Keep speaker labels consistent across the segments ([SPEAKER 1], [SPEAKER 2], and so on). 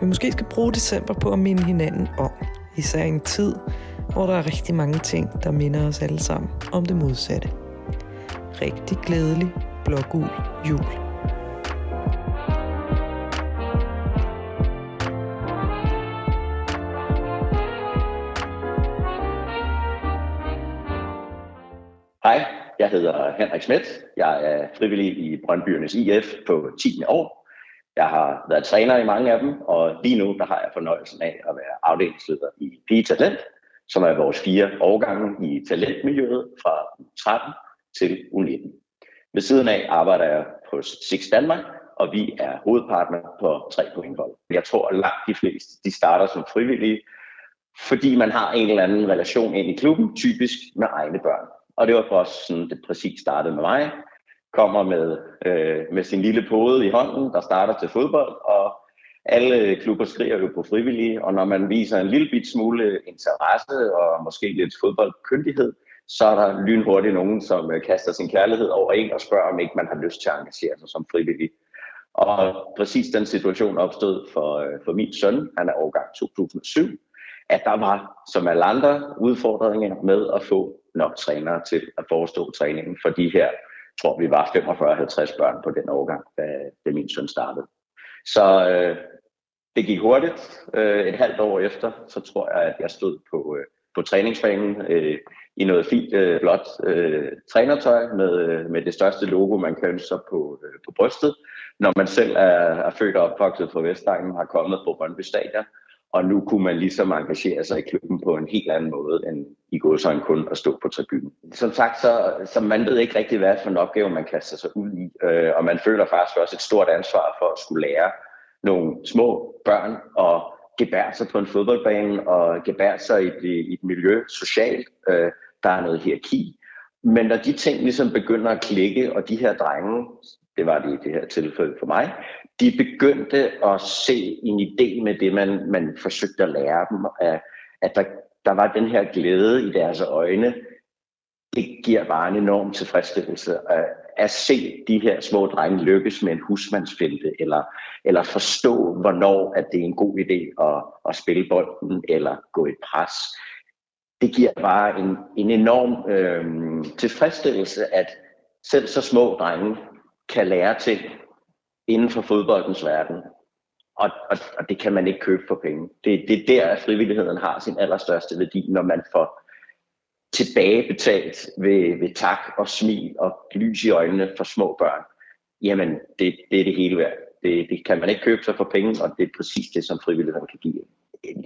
[SPEAKER 1] vi måske skal bruge december på at minde hinanden om. Især i en tid, hvor der er rigtig mange ting, der minder os alle sammen om det modsatte. Rigtig glædelig blågul jul.
[SPEAKER 2] Hej, jeg hedder Henrik Schmidt. Jeg er frivillig i Brøndbyernes IF på 10. år. Jeg har været træner i mange af dem, og lige nu der har jeg fornøjelsen af at være afdelingsleder i Pige Talent, som er vores fire årgange i talentmiljøet fra 13 til U19. Ved siden af arbejder jeg på Six Danmark, og vi er hovedpartner på tre pointhold. Jeg tror, at langt de fleste de starter som frivillige, fordi man har en eller anden relation ind i klubben, typisk med egne børn. Og det var for os sådan, det præcis startede med mig. Kommer med, øh, med sin lille pode i hånden, der starter til fodbold, og alle klubber skriger jo på frivillige, og når man viser en lille bit smule interesse og måske lidt fodboldkyndighed, så er der lynhurtigt nogen, som øh, kaster sin kærlighed over en og spørger, om ikke man har lyst til at engagere sig som frivillig. Og præcis den situation opstod for, øh, for min søn, han er årgang 2007, at der var, som alle andre, udfordringer med at få nok trænere til at forestå træningen for de her, tror vi var 45-50 børn på den årgang, da, da min søn startede. Så øh, det gik hurtigt. Øh, et halvt år efter, så tror jeg, at jeg stod på, øh, på træningsbanen øh, i noget fint øh, blåt øh, trænertøj med, øh, med det største logo, man kan ønske sig på, øh, på brystet. Når man selv er, er født og opvokset på Vestegnen, har kommet på Brøndby Stadion, og nu kunne man ligesom engagere sig i klubben på en helt anden måde, end i går så kun at stå på tribunen. Som sagt, så, så man ved ikke rigtig, hvad for en opgave man kaster sig ud i, øh, og man føler faktisk også et stort ansvar for at skulle lære nogle små børn at gebære sig på en fodboldbane og gebære sig i et, i et miljø socialt. Øh, der er noget hierarki. Men når de ting ligesom begynder at klikke, og de her drenge, det var det i det her tilfælde for mig, de begyndte at se en idé med det, man, man forsøgte at lære dem, at, at der, der var den her glæde i deres øjne. Det giver bare en enorm tilfredsstillelse at, at se de her små drenge lykkes med en husmandsfinte, eller, eller forstå, hvornår at det er en god idé at, at spille bolden, eller gå i pres. Det giver bare en, en enorm øh, tilfredsstillelse, at selv så små drenge kan lære ting inden for fodboldens verden. Og, og, og det kan man ikke købe for penge. Det, det er der, at frivilligheden har sin allerstørste værdi, når man får tilbagebetalt ved, ved tak og smil og lys i øjnene for små børn. Jamen, det, det er det hele værd. Det, det kan man ikke købe sig for penge, og det er præcis det, som frivilligheden kan give.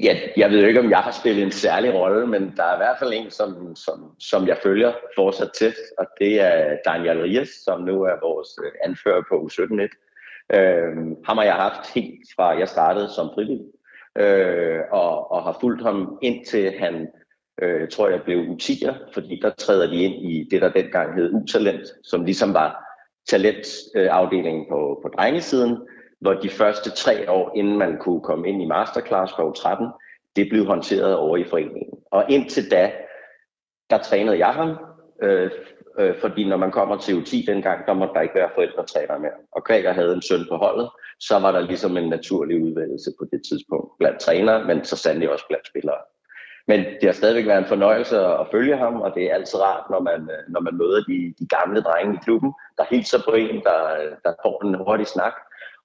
[SPEAKER 2] Jeg, jeg ved ikke, om jeg har spillet en særlig rolle, men der er i hvert fald en, som, som, som jeg følger fortsat tæt, og det er Daniel Ries, som nu er vores øh, anfører på U17-net. Øh, ham har jeg haft helt fra jeg startede som frivillig, øh, og, og har fulgt ham indtil han, øh, tror jeg, blev U10'er, fordi der træder de ind i det, der dengang hed U-talent, som ligesom var talentafdelingen på, på drengesiden, hvor de første tre år, inden man kunne komme ind i masterclass på 13, det blev håndteret over i foreningen. Og indtil da, der trænede jeg ham, øh, øh, fordi når man kommer til U10 dengang, der måtte der ikke være forældretræner mere. Og Græker havde en søn på holdet, så var der ligesom en naturlig udvalgelse på det tidspunkt blandt trænere, men så sandelig også blandt spillere. Men det har stadigvæk været en fornøjelse at følge ham, og det er altid rart, når man, øh, når man møder de, de gamle drenge i klubben, der hilser på en, der, øh, der får en hurtig snak.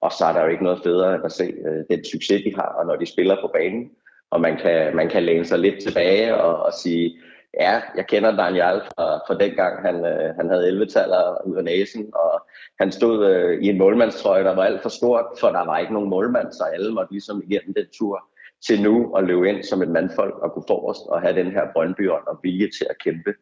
[SPEAKER 2] Og så er der jo ikke noget federe end at se øh, den succes, de har, og når de spiller på banen. Og man kan, man kan læne sig lidt tilbage og, og sige, Ja, jeg kender Daniel fra, fra dengang, han, øh, han havde 11-taller ud af næsen, og han stod øh, i en målmandstrøje, der var alt for stort, for der var ikke nogen målmand, så alle måtte ligesom igennem den tur til nu at løbe ind som et mandfolk og gå forrest og have den her brøndby og vilje til at kæmpe.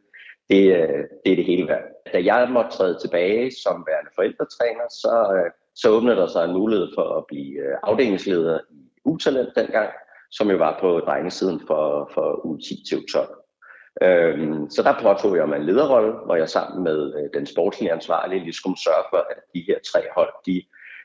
[SPEAKER 2] Det, øh, det er det hele værd. Da jeg måtte træde tilbage som værende forældretræner, så, øh, så åbnede der sig en mulighed for at blive øh, afdelingsleder i Utalent dengang, som jo var på drengesiden for, for u 10 til U12. Øhm, så der påtog jeg mig en lederrolle, hvor jeg sammen med øh, den sportslige ansvarlige lige skulle sørge for, at de her tre hold, de,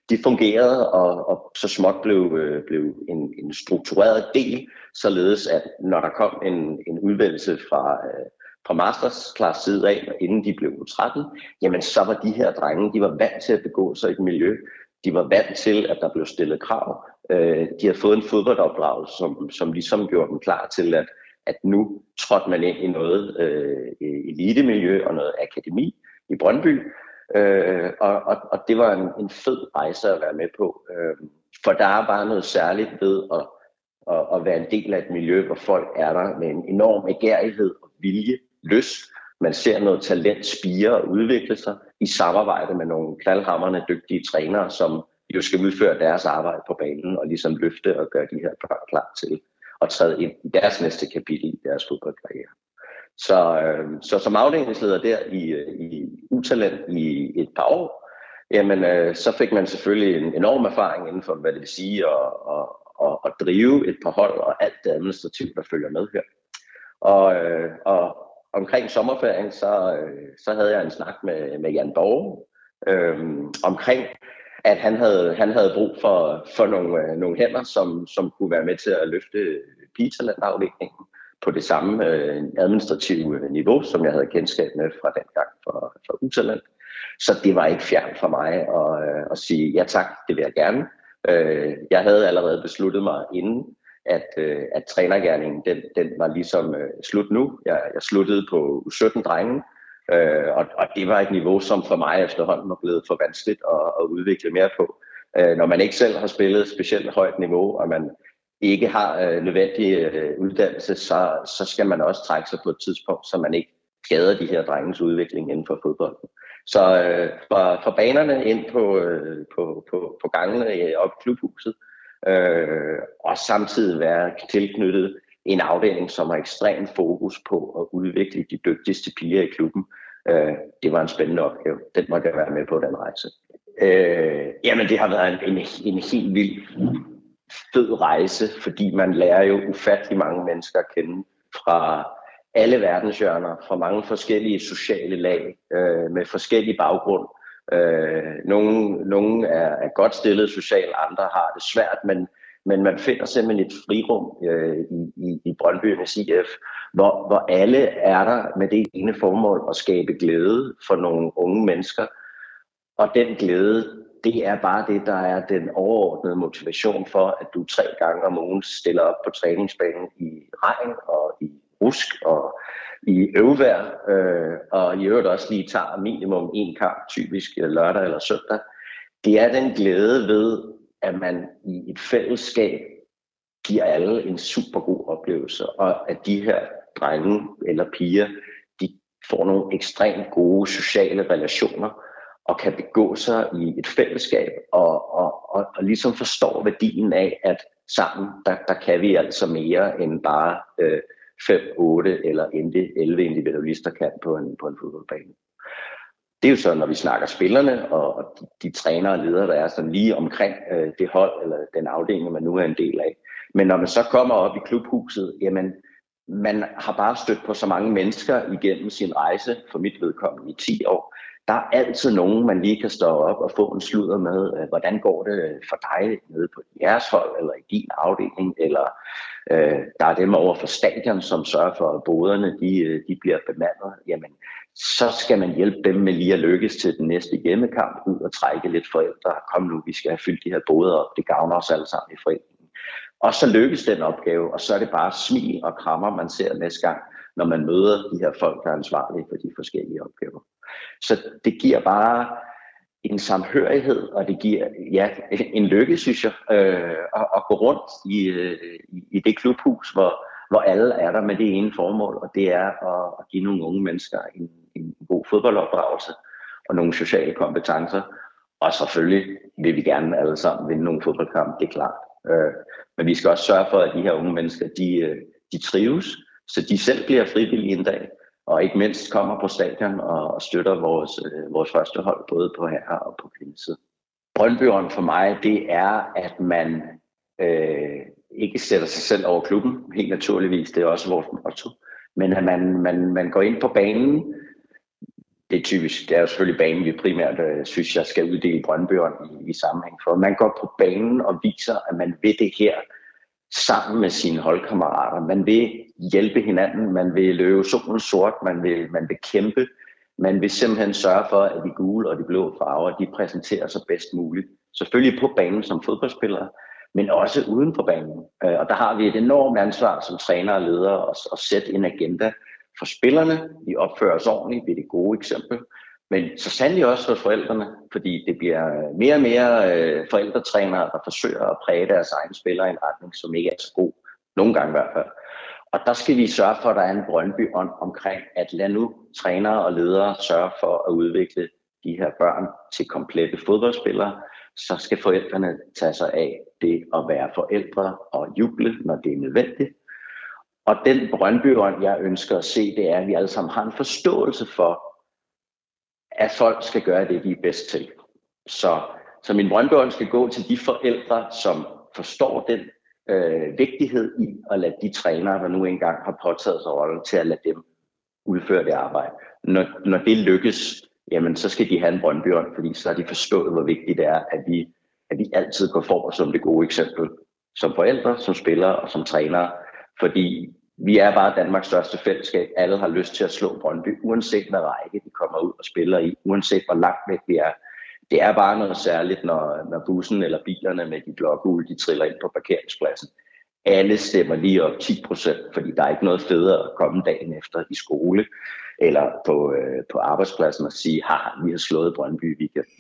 [SPEAKER 2] de fungerede og, og så småt blev, øh, blev en, en struktureret del, således at når der kom en, en udvælgelse fra, øh, fra mastersklasse side af, inden de blev 13, jamen så var de her drenge, de var vant til at begå sig i et miljø, de var vant til, at der blev stillet krav. Øh, de havde fået en fodboldopdragelse, som, som ligesom gjorde dem klar til, at, at nu trådte man ind i noget øh, elitemiljø og noget akademi i Brøndby. Øh, og, og, og det var en, en fed rejse at være med på. Øh, for der er bare noget særligt ved at, at, at være en del af et miljø, hvor folk er der med en enorm agerighed og vilje, lyst. Man ser noget talent spire og udvikle sig i samarbejde med nogle knaldhammerne dygtige trænere, som jo skal udføre deres arbejde på banen og ligesom løfte og gøre de her børn klar til at træde ind i deres næste kapitel i deres fodboldkarriere. Så, øh, så som afdelingsleder der i, øh, i Utalent i et par år, jamen øh, så fik man selvfølgelig en enorm erfaring inden for, hvad det vil sige at, at, at, at drive et par hold og alt det administrativt, der følger med her. Og, øh, og omkring sommerferien, så, øh, så havde jeg en snak med, med Jan Borg øh, omkring, at han havde, han havde brug for, for nogle, øh, nogle hænder, som, som kunne være med til at løfte Pizzaland-afdelingen på det samme øh, administrative øh, niveau, som jeg havde kendskab med fra den gang for, for Utaland. Så det var ikke fjern for mig at, øh, at sige, ja tak, det vil jeg gerne. Øh, jeg havde allerede besluttet mig inden, at, øh, at trænergærningen, den, den var ligesom øh, slut nu. Jeg, jeg sluttede på 17 drenge, øh, og, og det var et niveau, som for mig efterhånden var blevet for vanskeligt at, at udvikle mere på. Øh, når man ikke selv har spillet et specielt højt niveau, og man ikke har øh, nødvendig øh, uddannelse, så, så skal man også trække sig på et tidspunkt, så man ikke skader de her drengens udvikling inden for fodbolden. Så øh, fra, fra banerne ind på, øh, på, på, på gangene øh, op i klubhuset, øh, og samtidig være tilknyttet en afdeling, som har ekstrem fokus på at udvikle de dygtigste piger i klubben. Øh, det var en spændende opgave. Den måtte jeg være med på, den rejse. Øh, jamen, det har været en, en, en helt vild fed rejse, fordi man lærer jo ufattelig mange mennesker at kende fra alle verdenshjørner, fra mange forskellige sociale lag, øh, med forskellige baggrund. Øh, nogle, nogle er, er godt stillet socialt, andre har det svært, men, men man finder simpelthen et frirum øh, i, i, i Brøndbyernes IF, hvor, hvor alle er der med det ene formål at skabe glæde for nogle unge mennesker. Og den glæde, det er bare det, der er den overordnede motivation for, at du tre gange om ugen stiller op på træningsbanen i regn og i rusk og i øvvær, øh, og i øvrigt også lige tager minimum en kamp, typisk øh, lørdag eller søndag. Det er den glæde ved, at man i et fællesskab giver alle en super god oplevelse, og at de her drenge eller piger, de får nogle ekstremt gode sociale relationer, og kan begå sig i et fællesskab, og, og, og, og ligesom forstår værdien af, at sammen, der, der kan vi altså mere end bare øh, 5, 8 eller 11 individualister kan på en, på en fodboldbane. Det er jo så, når vi snakker spillerne og, og de, de trænere og ledere, der er sådan lige omkring øh, det hold eller den afdeling, man nu er en del af. Men når man så kommer op i klubhuset, jamen man har bare stødt på så mange mennesker igennem sin rejse, for mit vedkommende i 10 år, der er altid nogen, man lige kan stå op og få en sludder med, øh, hvordan går det for dig nede på jeres hold, eller i din afdeling, eller øh, der er dem over for stadion, som sørger for, at boderne de, øh, de bliver bemandet, jamen så skal man hjælpe dem med lige at lykkes til den næste hjemmekamp, ud og trække lidt forældre. Kom nu, vi skal have fyldt de her boder op, det gavner os alle sammen i foreningen. Og så lykkes den opgave, og så er det bare smil og krammer, man ser næste gang, når man møder de her folk, der er ansvarlige for de forskellige opgaver. Så det giver bare en samhørighed, og det giver ja, en lykke, synes jeg, øh, at, at gå rundt i, øh, i det klubhus, hvor, hvor alle er der med det ene formål, og det er at, at give nogle unge mennesker en, en god fodboldopdragelse og nogle sociale kompetencer. Og selvfølgelig vil vi gerne alle sammen vinde nogle fodboldkampe, det er klart. Øh, men vi skal også sørge for, at de her unge mennesker, de, øh, de trives, så de selv bliver frivillige en dag, og ikke mindst kommer på stadion og, og støtter vores, øh, vores første hold, både på herre og på kvindesiden. Brøndbyåren for mig, det er, at man øh, ikke sætter sig selv over klubben, helt naturligvis, det er også vores motto, men at man, man, man går ind på banen, det er typisk, det er jo selvfølgelig banen, vi primært øh, synes, jeg skal uddele Brøndbyåren i, i sammenhæng for. Man går på banen og viser, at man vil det her sammen med sine holdkammerater. Man vil hjælpe hinanden, man vil løbe solen sort, man vil, man vil kæmpe, man vil simpelthen sørge for, at de gule og de blå farver, de præsenterer sig bedst muligt. Selvfølgelig på banen som fodboldspillere, men også uden for banen. Øh, og der har vi et enormt ansvar som træner og leder at, at sætte en agenda for spillerne. Vi opfører os ordentligt, vi er det gode eksempel. Men så sandelig også for forældrene, fordi det bliver mere og mere øh, forældretrænere, der forsøger at præge deres egne spillere i en retning, som ikke er så god. Nogle gange i hvert fald. Og der skal vi sørge for, at der er en Brøndby ånd omkring, at lad nu trænere og ledere sørge for at udvikle de her børn til komplette fodboldspillere, så skal forældrene tage sig af det at være forældre og juble, når det er nødvendigt. Og den Brøndbyånd, jeg ønsker at se, det er, at vi alle sammen har en forståelse for, at folk skal gøre det, de er bedst til. Så, så min Brøndbyånd skal gå til de forældre, som forstår den øh, vigtighed i at lade de trænere, der nu engang har påtaget sig rollen, til at lade dem udføre det arbejde. Når, når det lykkes, jamen så skal de have en brøndbjørn, fordi så har de forstået, hvor vigtigt det er, at vi, at vi altid går for som det gode eksempel. Som forældre, som spillere og som trænere. Fordi vi er bare Danmarks største fællesskab. Alle har lyst til at slå Brøndby, uanset hvad række de kommer ud og spiller i, uanset hvor langt væk vi er. Det er bare noget særligt, når, når bussen eller bilerne med de blågule, de triller ind på parkeringspladsen. Alle stemmer lige op 10 procent, fordi der er ikke noget federe at komme dagen efter i skole eller på, øh, på arbejdspladsen og sige, har vi har slået Brøndby i weekenden.